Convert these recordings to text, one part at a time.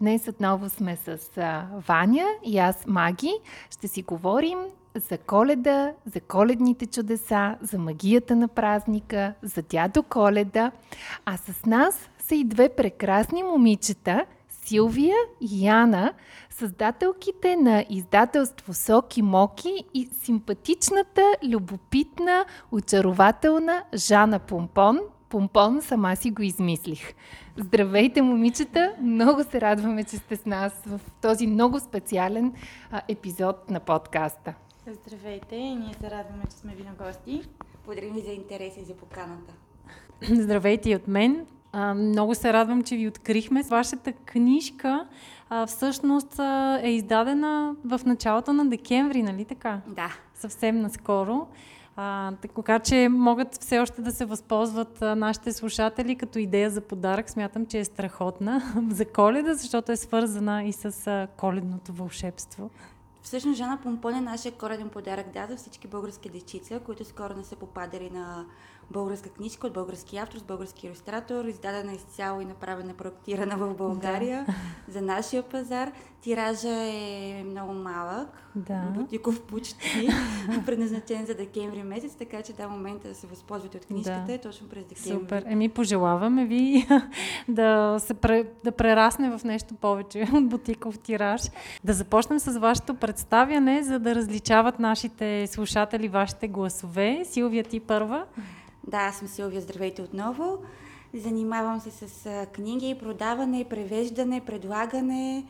Днес отново сме с Ваня и аз Маги. Ще си говорим за коледа, за коледните чудеса, за магията на празника, за дядо Коледа. А с нас са и две прекрасни момичета, Силвия и Яна, създателките на издателство Соки Моки и симпатичната, любопитна, очарователна Жана Помпон. Помпон сама си го измислих. Здравейте, момичета! Много се радваме, че сте с нас в този много специален а, епизод на подкаста. Здравейте, ние се радваме, че сме ви на гости. Благодарим ви за интерес и за поканата. Здравейте и от мен. А, много се радвам, че ви открихме. Вашата книжка а, всъщност а, е издадена в началото на декември, нали така? Да. Съвсем наскоро. А, така че могат все още да се възползват нашите слушатели като идея за подарък. Смятам, че е страхотна за коледа, защото е свързана и с коледното вълшебство. Всъщност Жана Помпон е нашия коледен подарък да, за всички български дечица, които скоро не са попадали на българска книжка от български автор с български иллюстратор, издадена изцяло и направена, проектирана в България да. за нашия пазар. Тиража е много малък, да. бутиков почти, предназначен за декември месец, така че да, момента да се възползвате от книжката да. е точно през декември. Супер. Еми, пожелаваме ви да, се да прерасне в нещо повече от бутиков тираж. Да започнем с вашето представяне, за да различават нашите слушатели вашите гласове. Силвия, ти първа. Да, аз съм Силвия, здравейте отново. Занимавам се с книги, продаване, превеждане, предлагане,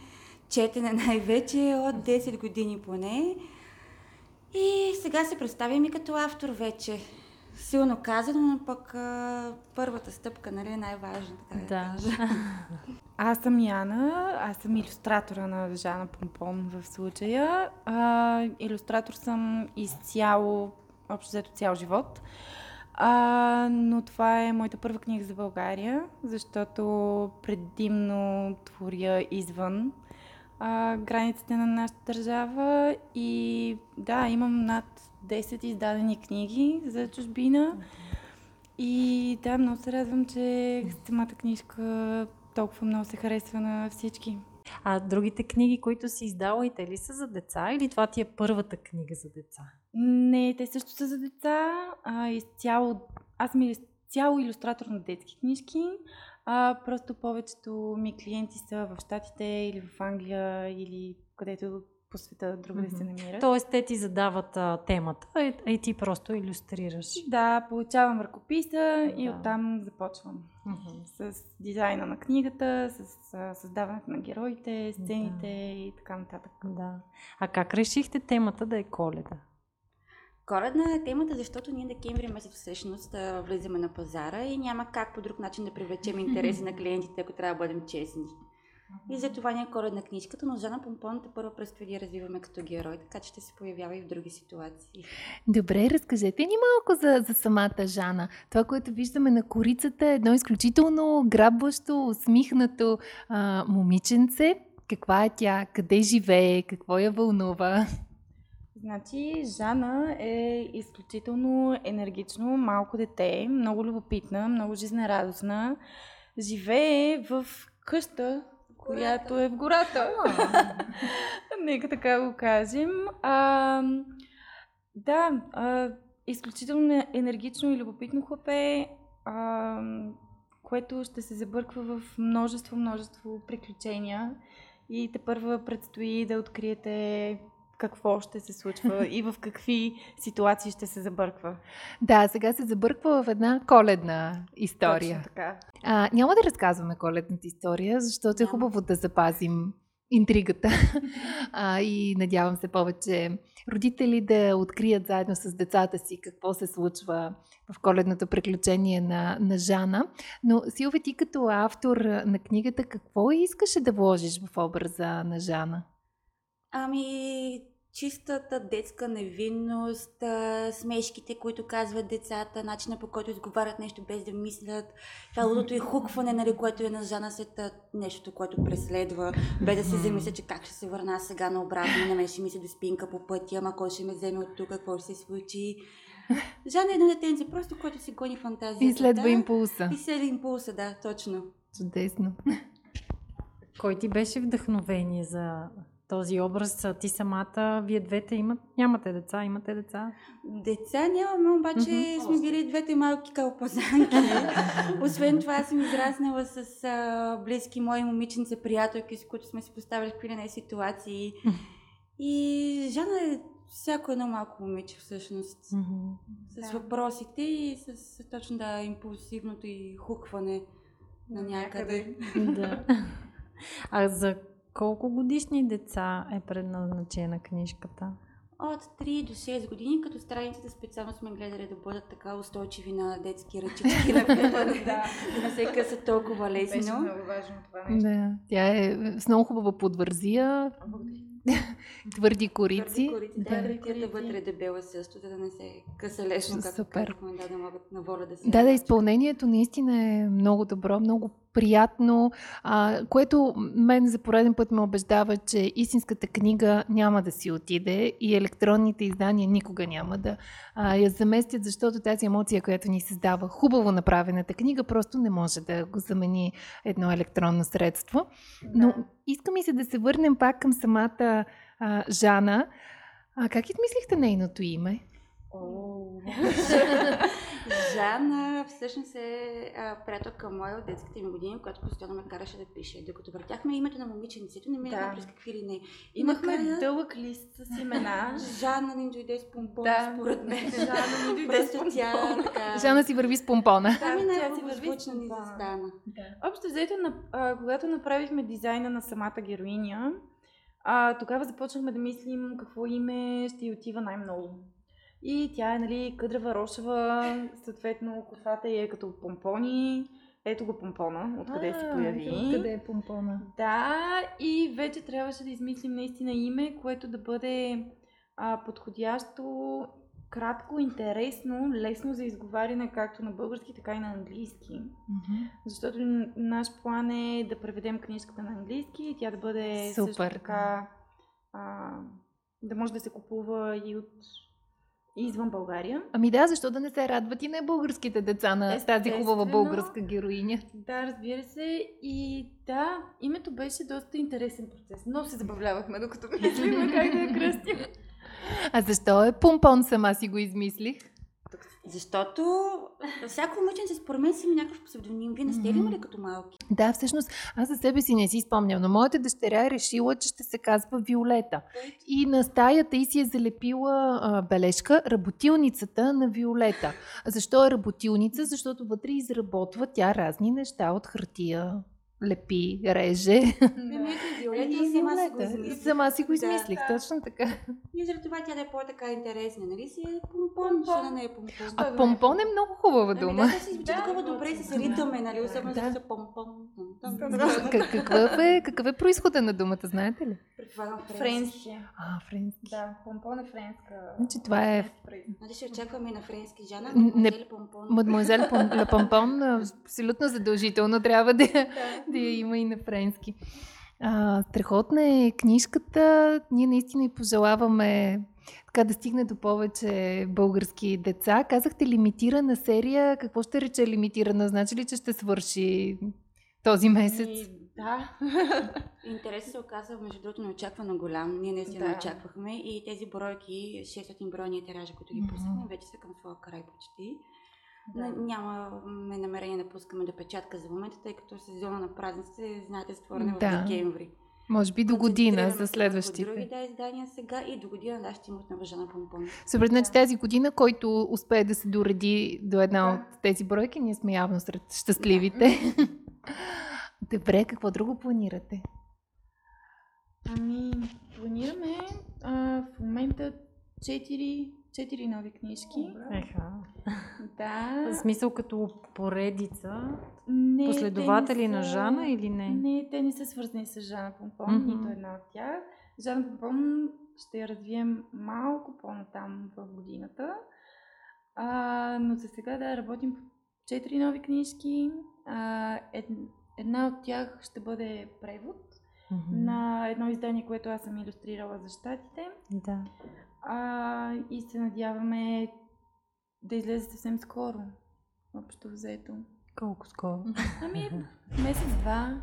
четене най-вече от 10 години поне. И сега се представям и като автор вече. Силно казано, но пък а, първата стъпка нали, е най-важна. Така да. да аз съм Яна, аз съм иллюстратора на Жана Помпон в случая. А, иллюстратор съм изцяло, общо взето цял живот. А, но това е моята първа книга за България, защото предимно творя извън а, границите на нашата държава и да, имам над 10 издадени книги за чужбина. И да, много се радвам, че самата книжка толкова много се харесва на всички. А другите книги, които си издала, и те ли са за деца или това ти е първата книга за деца? Не, те също са за деца. А, изцяло, аз съм цяло иллюстратор на детски книжки. А, просто повечето ми клиенти са в Штатите или в Англия или където по света друга mm-hmm. да се намират. Тоест те ти задават а, темата, а, и ти просто иллюстрираш. Да, получавам ръкописа да. и оттам започвам. Mm-hmm. С дизайна на книгата, с а, създаването на героите, сцените да. и така нататък. Да. А как решихте темата да е коледа? Коледна е темата, защото ние декември месец всъщност влизаме на пазара и няма как по друг начин да привлечем интереси на клиентите, ако трябва да бъдем честни. И за това ни е коледна книжката, но Жана Помпон първо предстои да развиваме като герой, така че ще се появява и в други ситуации. Добре, разкажете ни малко за, за самата Жана. Това, което виждаме на корицата е едно изключително грабващо, усмихнато а, момиченце. Каква е тя? Къде живее? Какво я вълнува? Значи, Жана е изключително енергично малко дете, много любопитна, много жизнерадостна. Живее в къща, която е в гората. Нека така го кажем. А, да, а, изключително енергично и любопитно хлапе, а, което ще се забърква в множество, множество приключения и те първа предстои да откриете какво ще се случва и в какви ситуации ще се забърква. Да, сега се забърква в една коледна история. Точно така. А, няма да разказваме коледната история, защото е хубаво да запазим интригата. А, и надявам се повече родители да открият заедно с децата си какво се случва в коледното приключение на, на Жана. Но, Силви, ти като автор на книгата, какво искаше да вложиш в образа на Жана? Ами, чистата детска невинност, смешките, които казват децата, начина по който изговарят нещо без да мислят, това лудото и хукване, нали, което е на Жана света, нещото, което преследва, без да се замисля, че как ще се върна сега на обратно, на мен ще ми се спинка по пътя, ама кой ще ме вземе от тук, какво ще се случи. Жана е едно детенце, просто което си гони фантазията. И следва да? импулса. И следва импулса, да, точно. Чудесно. Кой ти беше вдъхновение за този образ? Ти самата, вие двете имат, нямате деца, имате деца? Деца нямаме, обаче mm-hmm. сме били двете малки кълпазанки. Освен това съм израснала с а, близки мои момиченца, приятелки, с които сме си поставили в не ситуации. И Жана е всяко едно малко момиче всъщност. Mm-hmm. С да. въпросите и с точно да, импулсивното и хукване на някъде. да. А за колко годишни деца е предназначена книжката? От 3 до 6 години, като страниците специално сме гледали да бъдат така устойчиви на детски ръчички, да, да не се късат толкова лесно. Беше много важно това нещо. Да, тя е с много хубава подвързия. Твърди корици. Твърди корици, да, да, да вътре дебела също, за да не се къса лесно, както казахме, да, да могат на воля да се... Да, да, изпълнението наистина е много добро, много приятно, а, което мен за пореден път ме убеждава, че истинската книга няма да си отиде и електронните издания никога няма да а, я заместят, защото тази емоция, която ни създава хубаво направената книга, просто не може да го замени едно електронно средство. Но искам и се да се върнем пак към самата а, Жана. А, как измислихте нейното име? Жана всъщност е приятелка моя от детските ми години, която постоянно ме караше да пише. Докато въртяхме името на момиченцето, не ми да. през какви ли не. Имахме Накрая... дълъг лист с имена. Жана ни дойде с помпон, да. според мен. Жана ни дойде с помпон. Тя, така... Жана си върви с помпона. Да, ми с ни застана. Да. Общо взето, когато направихме дизайна на самата героиня, а, тогава започнахме да мислим какво име ще й отива най-много. И тя е, нали, къдрава, рошева, съответно косата е като помпони. Ето го помпона, откъде се появи. Откъде е помпона? Да, и вече трябваше да измислим наистина име, което да бъде а, подходящо, кратко, интересно, лесно за изговаряне както на български, така и на английски. Mm-hmm. Защото наш план е да преведем книжката на английски и тя да бъде Супер. също така а, да може да се купува и от извън България. Ами да, защо да не се радват и на българските деца на Естествено. тази хубава българска героиня? Да, разбира се. И да, името беше доста интересен процес. Много се забавлявахме, докато мислихме как да я кръстим. А защо е помпон сама си го измислих? Защото всяко момиченце според мен си има някакъв псевдоним. Вие не сте ли имали като малки? Да, всъщност аз за себе си не си спомням, но моята дъщеря е решила, че ще се казва Виолета. И на стаята и си е залепила а, бележка работилницата на Виолета. Защо е работилница? Защото вътре изработва тя разни неща от хартия, лепи, реже. Виолета сама си го измислих. Сама си го измислих, да, точно така. И заради това тя да е по-така интересна, нали си е помпон, защо да не е помпон. А помпон е много хубава ами дума. Да, да си звучи такова добре с ритъме, нали, особено с помпон. Какъв е, какъв е происхода на думата, знаете ли? Предполагам френски. А, френски. Да, помпон е френска. Значи това е... Значи ще очакваме и на френски. Жана, мадмуазел помпон. Мадмуазел помпон, абсолютно задължително трябва да да я има и на френски. А, страхотна е книжката. Ние наистина и пожелаваме така да стигне до повече български деца. Казахте лимитирана серия. Какво ще рече лимитирана? Значи ли, че ще свърши този месец? И, да. Интерес се оказа, между другото, неочаквано голям. Ние наистина да. очаквахме и тези бройки, 600 бройни тиражи, които ги пуснахме, вече са към своя край почти. Да. Нямаме намерение да пускаме до печатка за момента, тъй като сезона на празниците, знаете, створена да. в декември. Може би до година за следващите. Други да, издания сега и до година да ще имат на въжена помпон. Супер, значи тази година, който успее да се дореди до една да. от тези бройки, ние сме явно сред щастливите. Да. Добре, какво друго планирате? Ами, планираме а, в момента 4, 4 нови книжки. Еха. Да. В смисъл като поредица, Не, последователи те не на са- Жана или не? Не, те не са свързани с Жана Помпон, Мгм. нито една от тях. Жана Помпон ще я развием малко по-натам в годината. А, но за сега да работим по четири нови книжки. А, ед, една от тях ще бъде превод Мгм. на едно издание, което аз съм иллюстрирала за щатите. Да. А, и се надяваме да излезе съвсем скоро. Общо взето. Колко скоро? Ами, месец-два.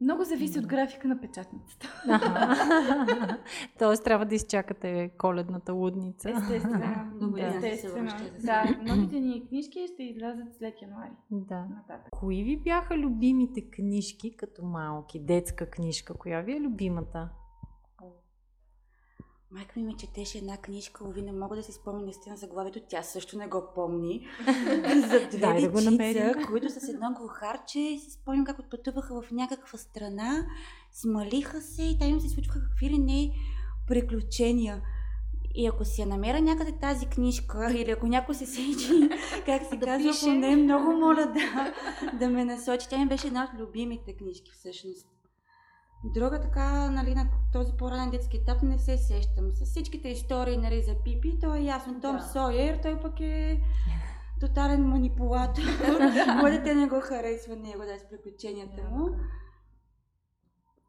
Много зависи от графика на печатницата. Тоест трябва да изчакате коледната лудница. Естествено. Естествено. да се Да, новите ни книжки ще излязат след януари. Да. Нататък. Кои ви бяха любимите книжки като малки? Детска книжка. Коя ви е любимата? Майка ми ми четеше една книжка, Ови, не мога да си спомня наистина заглавието, тя също не го помни. За две Дай да го дечица, намерим. които с едно глухарче си спомням как отпътуваха в някаква страна, смалиха се и там им се случваха какви ли не приключения. И ако си я намеря някъде тази книжка, или ако някой се сечи, как се Да казва, поне много моля да, да ме насочи. Тя ми беше една от любимите книжки всъщност. Друга така, нали, на този по-ранен детски етап не се сещам. С всичките истории, нали, за Пипи, то е ясно. Том Да. Сойер, той пък е тотален манипулатор. Дете не го харесва него, да, с приключенията му.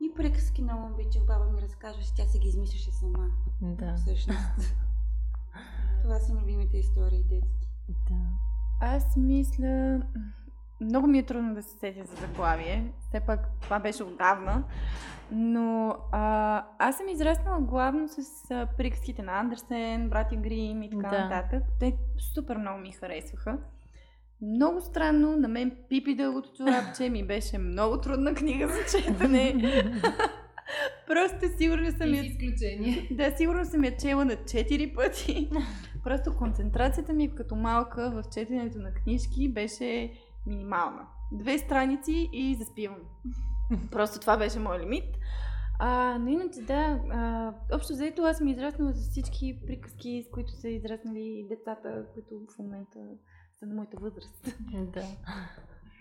И приказки много обичах. Баба ми разказваше, тя се ги измисляше сама. Да. Всъщност. Това са ми любимите истории детски. да. Аз мисля... Много ми е трудно да се сетя за заглавие. Все пак това беше отдавна. Но а, аз съм израснала главно с а, приказките на Андерсен, братя Грим и така Да. нататък. Те супер много ми харесваха. Много странно, на мен Пипи дългото чорапче ми беше много трудна книга за четене. Просто сигурно съм я изключение. да, сигурно съм я чела на четири пъти. Просто концентрацията ми като малка в четенето на книжки беше минимална. Две страници и заспивам. Просто това беше мой лимит. А, но иначе да, а, общо заето аз съм израснала с всички приказки, с които са израснали децата, които в момента са на моята възраст. да.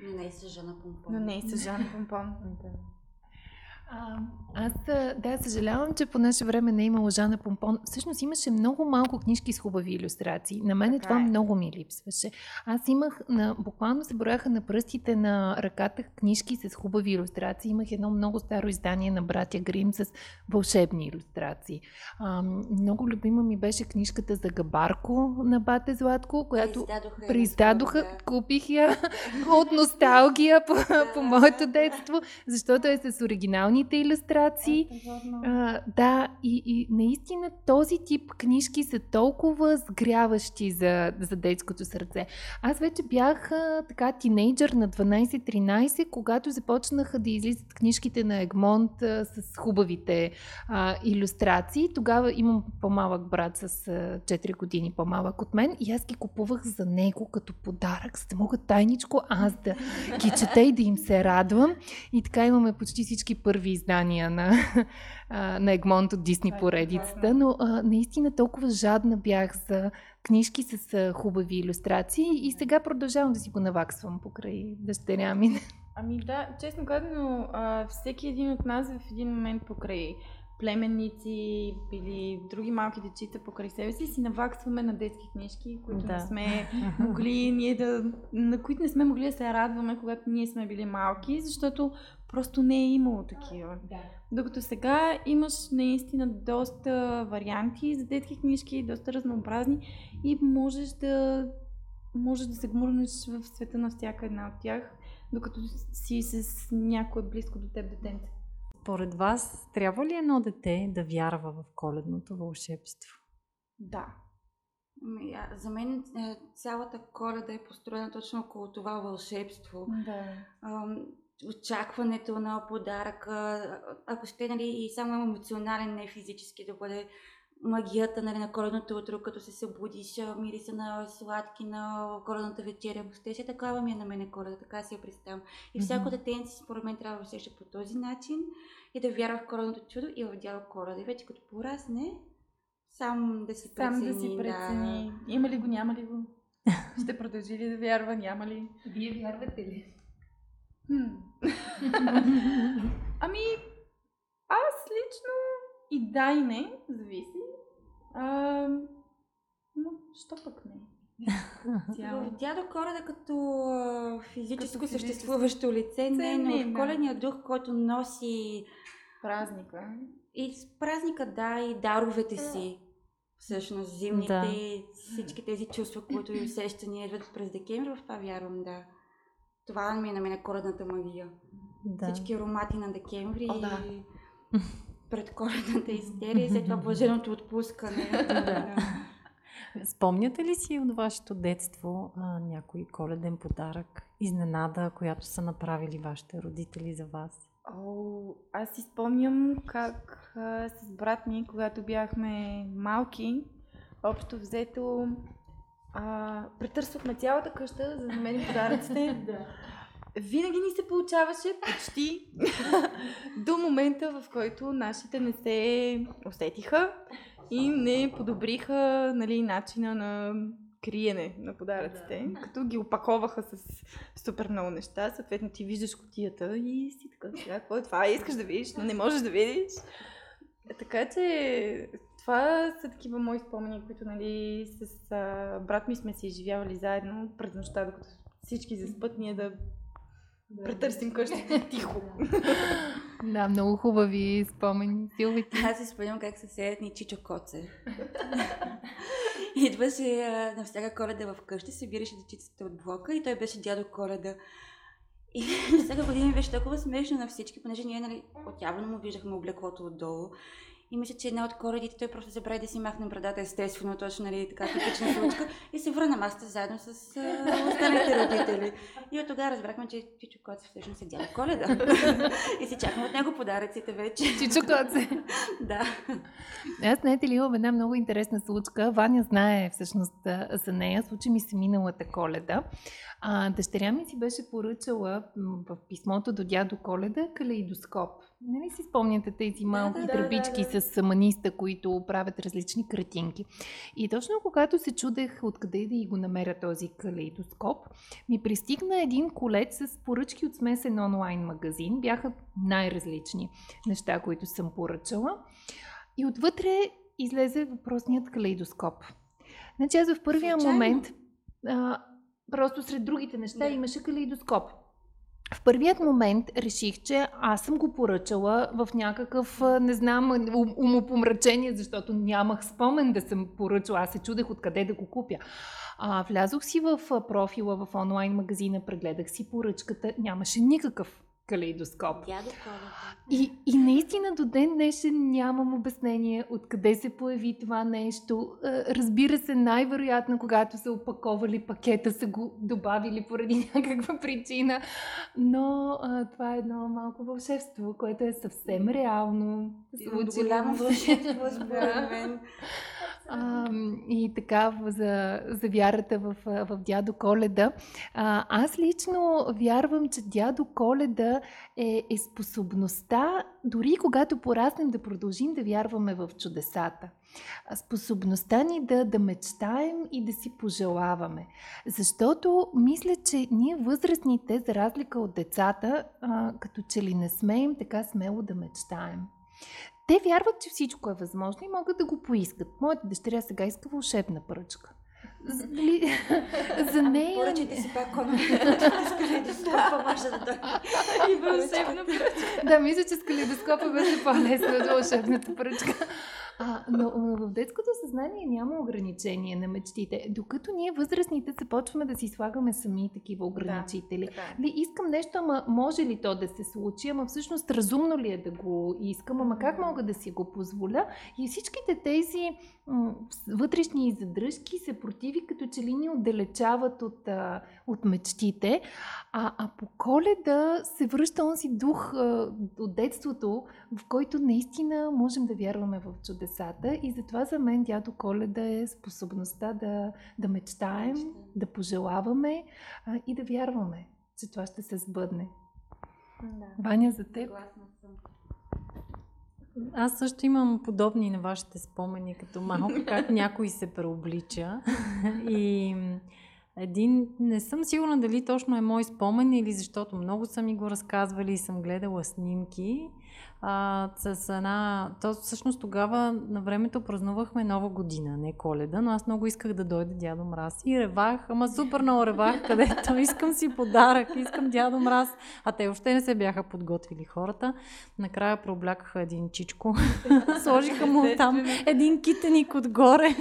Но не и с Жана Помпон. Но не и с Жан Помпон. да. Аз да, съжалявам, че по наше време не е имало Жана Помпон. Всъщност имаше много малко книжки с хубави иллюстрации. На мен Така това е. много ми липсваше. Аз имах, на, буквално се брояха на пръстите на ръката книжки с хубави иллюстрации. Имах едно много старо издание на братя Грим с вълшебни иллюстрации. А, много любима ми беше книжката за Габарко на Бате Златко, която Преиздадоха да. купих я от носталгия по, по моето детство, защото е с оригиналните иллюстрации. А, да, и, и наистина този тип книжки са толкова сгряващи за, за детското сърце. Аз вече бях а, така тинейджър на 12-13, когато започнаха да излизат книжките на Егмонт а, с хубавите а, иллюстрации. Тогава имам по-малък брат с а, 4 години по-малък от мен и аз ги купувах за него като подарък, за да мога тайничко аз да ги чета и да им се радвам. И така имаме почти всички първи издания на, на Егмонт от Дисни е поредицата, но а, наистина толкова жадна бях за книжки с а, хубави иллюстрации и сега продължавам да си го наваксвам покрай дъщеря ми. Ами да, честно казано, всеки един от нас в един момент покрай племенници или други малки дечица покрай себе си си наваксваме на детски книжки, които Да. не сме могли ние да, на които не сме могли да се радваме, когато ние сме били малки, защото просто не е имало такива. Докато сега имаш наистина доста варианти за детски книжки, доста разнообразни и можеш да, можеш да се гмурнеш в света на всяка една от тях, докато си с някой близко до теб детенце. Според вас, трябва ли едно дете да вярва в коледното вълшебство? Да. Ами, за мен е, цялата коледа е построена точно около това вълшебство. Да. Очакването на подаръка, ако ще, нали, и само емоционален, не физически да бъде магията нали, на коледното утро, като се събудиш, мириса на сладки на коледната вечеря, гостеше, такава ми е на мене коледа, така си я представям. И всяко Мгм. детенце според мен трябва да усеща по този начин и да вярва в коледното чудо и в дядо Коледа. И вече като порасне, сам да си Сам прецени. да си прецени. Има ли го, няма ли го? Ще продължи ли да вярва, няма ли? Вие вярвате ли? Хм. ами, аз лично и да и не, зависи. А, но, що пък не? Цяло. В дядо Коледа като физическо Като физическо съществуващо лице, не, но не, в коледния дух, който носи Празника. и с празника, да, и даровете си. Всъщност, зимните, Да. всички тези чувства, които и усещания идват през декември, в това вярвам, да. Това ми е на мен коледната магия. Да. Всички аромати на декември О, да. и предколедната истерия и след това блаженото отпускане. да. Спомняте ли си от вашето детство а, някой коледен подарък, изненада, която са направили вашите родители за вас? О, аз си спомням как а, с брат ми, когато бяхме малки, общо взето а, претърсвахме цялата къща, за да намерим подаръците. Винаги ни се получаваше почти до момента, в който нашите не се усетиха и не подобриха нали, начина на криене на подаръците, като ги опаковаха с супер много неща. Съответно ти виждаш котията и си така, сега какво е това? Искаш да видиш, но не можеш да видиш. Така че това са такива мои спомени, които нали, с а, брат ми сме си изживявали заедно през нощта, докато всички заспът, ние да претърсим къщата тихо. Да, много хубави спомени. Силви ти. Аз си спомням как съседът ни Чичо Коце. Идваше а, на всяка коледа вкъщи, събираше дечицата от блока и той беше дядо Коледа. И всяка година ми беше толкова смешно на всички, понеже ние нали, отявно му виждахме облеклото отдолу. И мисля, че една от коледите той просто забрави да си махне брадата, естествено, точно нали, така типична случка. И се върна на масата заедно с а, останалите родители. И от тогава разбрахме, че Чичо Коце всъщност е дядо Коледа. и си чакаме от него подаръците вече. Чичо Коце. да. Аз знаете ли, имам една много интересна случка. Ваня знае всъщност за нея. Случи ми се миналата коледа. А, дъщеря ми си беше поръчала в писмото до дядо Коледа калейдоскоп. Нали си спомняте тези малки да, да, тръбички да. с маниста, които правят различни картинки. И точно когато се чудех откъде да и го намеря този калейдоскоп, ми пристигна един колец с поръчки от смесен онлайн магазин. Бяха най-различни неща, които съм поръчала. И отвътре излезе въпросният калейдоскоп. Значи аз в първия Случайно? момент, а, просто сред другите неща, Да. имаше калейдоскоп. В първият момент реших, че аз съм го поръчала в някакъв, не знам, ум- умопомрачение, защото нямах спомен да съм поръчала. Аз се чудех откъде да го купя. А, влязох си в профила в онлайн магазина, прегледах си поръчката, нямаше никакъв калейдоскоп. И, и наистина до ден днешен нямам обяснение откъде се появи това нещо. Е, Разбира се, най-вероятно, когато са опаковали пакета, са го добавили поради някаква причина. Но а, това е едно малко вълшебство, което е съвсем реално. случило Голямо вълшебство, според мен. А, и така за, за вярата в, в дядо Коледа. А, аз лично вярвам, че дядо Коледа е, е способността, дори когато пораснем, да продължим да вярваме в чудесата. Способността ни да, да мечтаем и да си пожелаваме. Защото мисля, че ние възрастните, за разлика от децата, а, като че ли не смеем така смело да мечтаем. Те вярват, че всичко е възможно и могат да го поискат. Моята дъщеря сега иска вълшебна пръчка. Нали, За нея... Поръчайте си пак стопа, може да дойде. И вълшебна пръчка. Да, мисля, че с калейдоскопа беше по-лесно от вълшебната пръчка. А, но, но в детското съзнание няма ограничение на мечтите, докато ние възрастните започваме да си слагаме сами такива ограничители. Така е. Ли, искам нещо, ама може ли то да се случи, ама всъщност разумно ли е да го искам, ама как мога да си го позволя? И всичките тези м- вътрешни задръжки се противи, като че ли ни отдалечават от, а, от мечтите. А, а по коледа се връща онзи дух а, от детството, в който наистина можем да вярваме в чудеса. Децата и затова за мен дядо Коледа е способността да, да мечтаем, да пожелаваме а, и да вярваме, че това ще се сбъдне. Да. Ваня, за теб? Аз също имам подобни на вашите спомени, като малко как някой се преоблича. И един, не съм сигурна дали точно е мой спомен или защото много са ми го разказвали и съм гледала снимки а, с една... То, всъщност тогава на времето празнувахме нова година, не коледа, но аз много исках да дойде дядо Мраз. И ревах, ама супер много ревах, където искам си подарък, искам дядо Мраз. А те още не се бяха подготвили хората. Накрая проблякаха един чичко. Сложиха му там един китеник отгоре.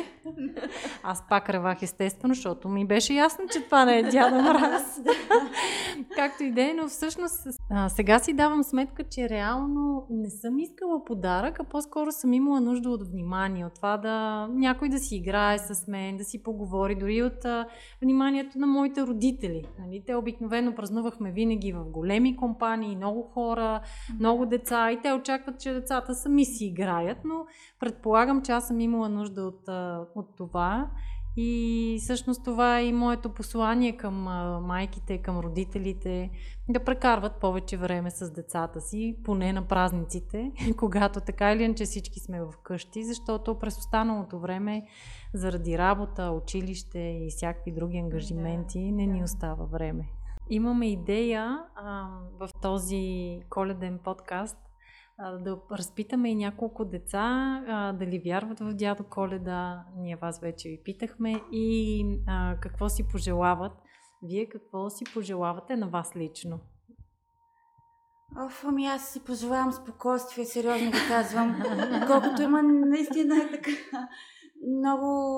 Аз пак ревах естествено, защото ми беше ясно, че това не е дядо Мраз. Както и да е, но всъщност а, сега си давам сметка, че реално не съм искала подарък, а по-скоро съм имала нужда от внимание, от това да някой да си играе с мен, да си поговори, дори от а, вниманието на моите родители. Нали? Те обикновено празнувахме винаги в големи компании, много хора, много деца и те очакват, че децата сами си играят, но предполагам, че аз съм имала нужда от, от това. И всъщност това е и моето послание към майките, към родителите, да прекарват повече време с децата си, поне на празниците, когато така или иначе всички сме в къщи, защото през останалото време, заради работа, училище и всякакви други ангажименти, не ни остава време. Имаме идея а, в този коледен подкаст да разпитаме и няколко деца а, дали вярват в дядо Коледа. Ние вас вече ви питахме и а, какво си пожелават. Вие какво си пожелавате на вас лично? Оф, ами аз си пожелавам спокойствие, сериозно ви казвам. Колкото има наистина е така много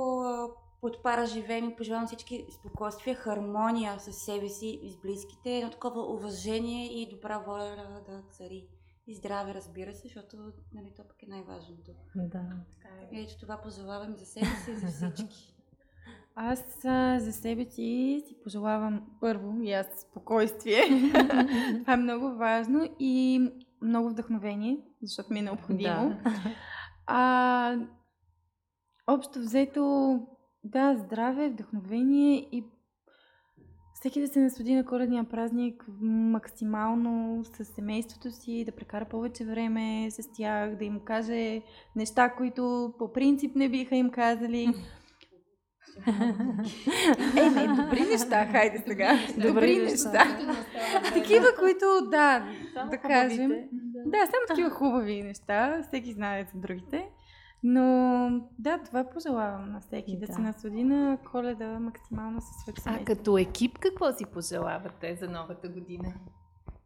подпара живеем и пожелавам всички спокойствие, хармония с себе си и с близките, едно такова уважение и добра воля да цари. И здраве, разбира се, защото нали, то пък е най-важното. Да. Така е. Ето това пожелавам за себе си и за всички. Аз а, за себе си си пожелавам първо и аз спокойствие. това е много важно и много вдъхновение, защото ми е необходимо. Да. А, общо взето, да, здраве, вдъхновение и всеки да се наслади на коледния празник максимално с семейството си, да прекара повече време с тях, да им каже неща, които по принцип не биха им казали. Е, не, добри неща, хайде сега. Добри, добри неща. такива, които, да, само да кажем. Да. да, само такива хубави неща. Всеки знае за другите. Но да, това пожелавам на всеки, да, да се наслади на коледа максимално със своите А като екип какво си пожелавате за новата година?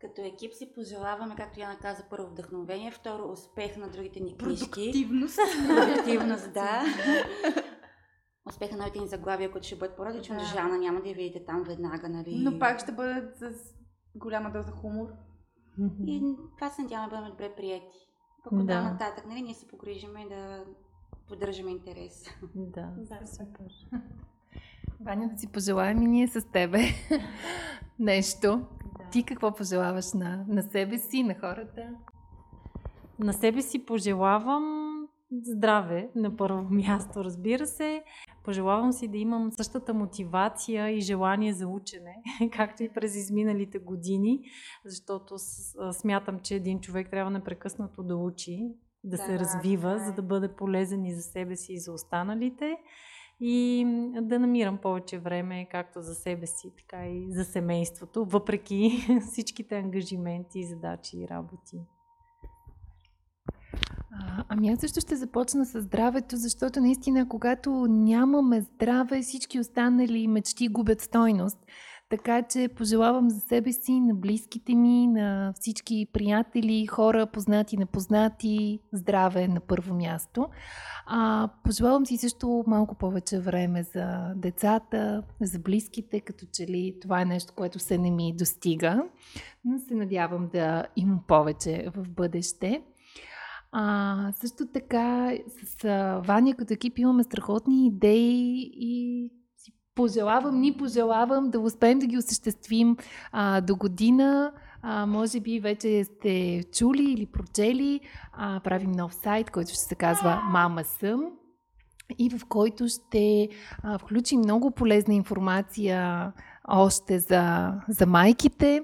Като екип си пожелаваме, както Яна каза, първо вдъхновение, второ успех на другите ни книжки. Продуктивност. Продуктивност, да. Успех на новите ни заглавия, които ще бъдат породични. Да. Жана няма да я видите там веднага, нали? Но пак ще бъдат с голяма доза хумор. И това се надяваме да бъдем добре прияти пък да. нататък, нали, ние се погрижиме да поддържаме интерес. Да, да супер. Ваня, да си пожелаем и ние с тебе нещо. Да. Ти какво пожелаваш на, на себе си, на хората? На себе си пожелавам здраве на първо място, разбира се. Пожелавам си да имам същата мотивация и желание за учене, както и през изминалите години, защото смятам, че един човек трябва непрекъснато да учи, да, да се развива, да. за да бъде полезен и за себе си и за останалите и да намирам повече време както за себе си, така и за семейството, въпреки всичките ангажименти, задачи и работи. Ами аз също ще започна с здравето, защото наистина, когато нямаме здраве, всички останали мечти губят стойност. Така че пожелавам за себе си, на близките ми, на всички приятели, хора, познати, непознати, здраве на първо място. А, пожелавам си също малко повече време за децата, за близките, като че ли това е нещо, което се не ми достига. Но се надявам да имам повече в бъдеще. А, също така с Ваня като екип имаме страхотни идеи и си пожелавам, ни пожелавам да успеем да ги осъществим а, до година. а, може би вече сте чули или прочели, а, правим нов сайт, който ще се казва Мама съм и в който ще а, включим много полезна информация още за, за майките.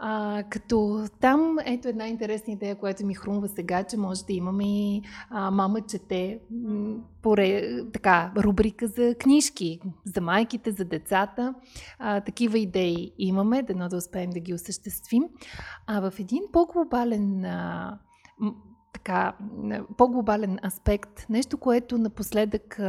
А, като там, ето една интересна идея, която ми хрумва сега, че може да имаме и а, мама чете поре, така, рубрика за книжки, за майките, за децата. А, такива идеи имаме, дано да успеем да ги осъществим. А в един по-глобален а, така, по-глобален аспект. Нещо, което напоследък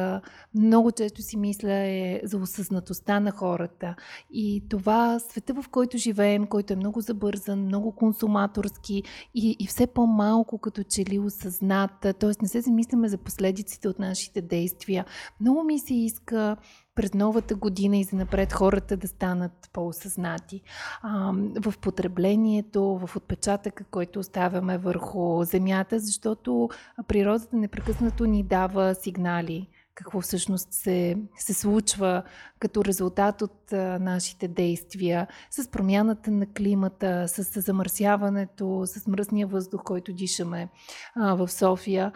много често си мисля е за осъзнатостта на хората. И това света, в който живеем, който е много забързан, много консуматорски и, и все по-малко като че ли осъзнат, т.е. не се замисляме за последиците от нашите действия. Много ми се иска през новата година и за напред хората да станат по-осъзнати а, в потреблението, в отпечатъка, който оставяме върху земята, защото природата непрекъснато ни дава сигнали какво всъщност се, се случва като резултат от а, нашите действия, с промяната на климата, с замърсяването, с мръсния въздух, който дишаме а, в София.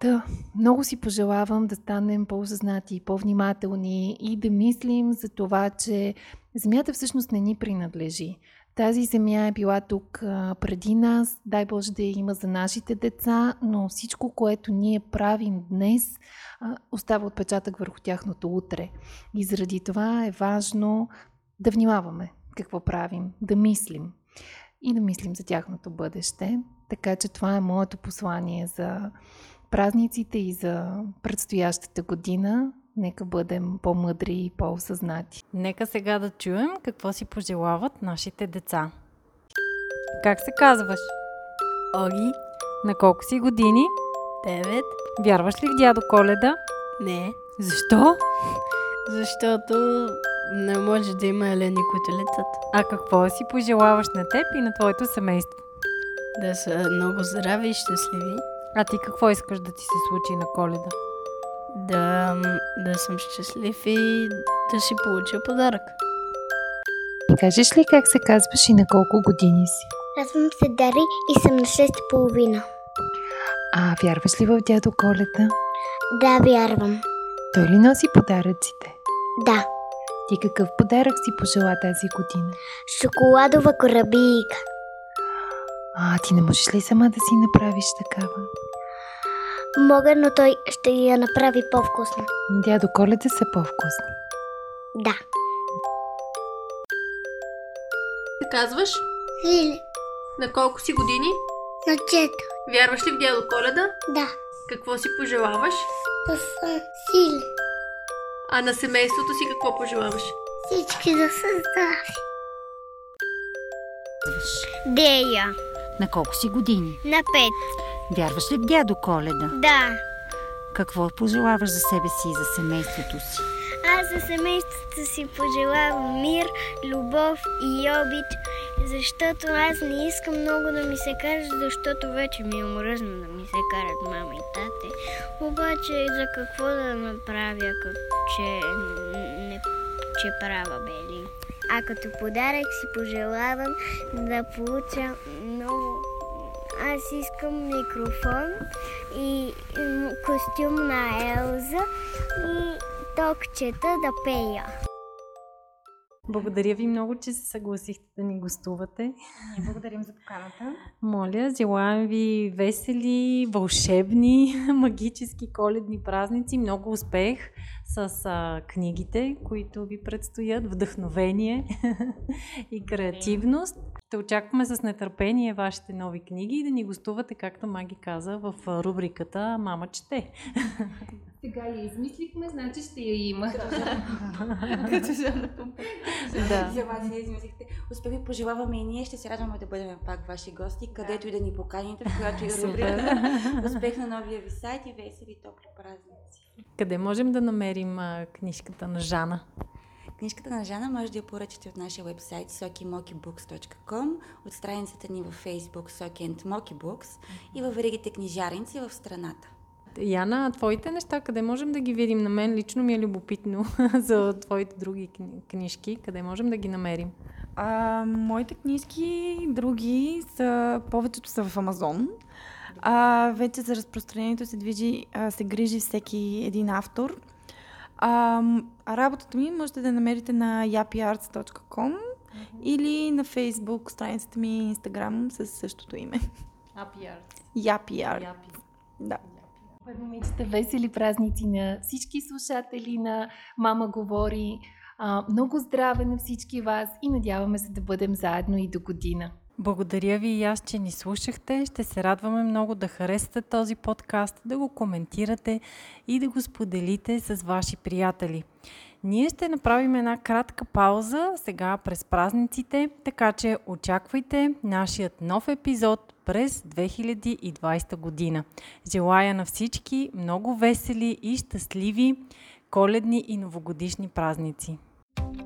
Да, много си пожелавам да станем по-осъзнати, по-внимателни и да мислим за това, че Земята всъщност не ни принадлежи. Тази земя е била тук преди нас, дай Боже да я има за нашите деца, но всичко, което ние правим днес, остава отпечатък върху тяхното утре. И заради това е важно да внимаваме какво правим, да мислим и да мислим за тяхното бъдеще. Така че това е моето послание за празниците и за предстоящата година. Нека бъдем по-мъдри и по-осъзнати. Нека сега да чуем какво си пожелават нашите деца. Как се казваш? Оги, На колко си години? 9. Вярваш ли в дядо Коледа? Не, Защо? защото не може да има елени, които летат. А какво си пожелаваш на теб и на твоето семейство? Да са много здрави и щастливи. А ти какво искаш да ти се случи на Коледа? Да, да съм щастлив и да си получа подарък. Кажеш ли как се казваш и на колко години си? Казвам се Дари и съм на 6 и половина. А вярваш ли в дядо Коледа? Да, вярвам. Той ли носи подаръците? Да. Ти какъв подарък си пожела тази година? Шоколадова корабийка. А, ти не можеш ли сама да си направиш такава? Мога, но той ще я направи по-вкусна. Дядо Коледа са по-вкусни. Да. Се казваш? Лили. На колко си години? На чето. Вярваш ли в дядо Коледа? Да. Какво си пожелаваш? Да са сили. А на семейството си какво пожелаваш? Всички да са здрави. Дея. На колко си години? На пет. Вярваш ли в дядо Коледа? Да. Какво пожелаваш за себе си и за семейството си? Аз за семейството си пожелавам мир, любов и обич, защото аз не искам много да ми се каже, защото вече ми е омръзно да ми се карат мама и тате. Обаче за какво да направя, като че не че права бели. А като подарък си пожелавам да получа много аз искам микрофон и костюм на Елза и токчета да пея. Благодаря ви много, че се съгласихте да ни гостувате. Ние благодарим за поканата. Моля, желаем ви весели, вълшебни, магически коледни празници, много успех с а, книгите, които ви предстоят, вдъхновение и креативност. Ще очакваме с нетърпение вашите нови книги и да ни гостувате, както Маги каза, в рубриката Мама чете. Сега ли измислихме, значи ще я има. Да. За вас не измислихте. Успех ви пожелаваме и ние. Ще се радваме да бъдем пак ваши гости, където и да ни поканите, в която и рубрика. Успех на новия ви сайт и весели топли празници. Къде можем да намерим а, книжката на Жана? Книжката на Жана може да я поръчате от нашия вебсайт sokimokibooks.com, от страницата ни във Facebook Soki and Moki Books и във веригите книжарници в страната. Яна, твоите неща, къде можем да ги видим? На мен лично ми е любопитно за твоите други кни- книжки. Къде можем да ги намерим? А, моите книжки, други, са, повечето са в Амазон. А, вече за разпространението се движи, а, се грижи всеки един автор. А, работата ми можете да намерите на yapiarts.com или на Facebook, страницата ми и Instagram с същото име. Yapi Art. Да. Супер, момичета, весели празници на всички слушатели на Мама говори. А, много здраве на всички вас и надяваме се да бъдем заедно и до година. Благодаря ви и аз, че ни слушахте. Ще се радваме много да харесате този подкаст, да го коментирате и да го споделите с ваши приятели. Ние ще направим една кратка пауза сега през празниците, така че очаквайте нашият нов епизод през 2020 година. Желая на всички много весели и щастливи коледни и новогодишни празници!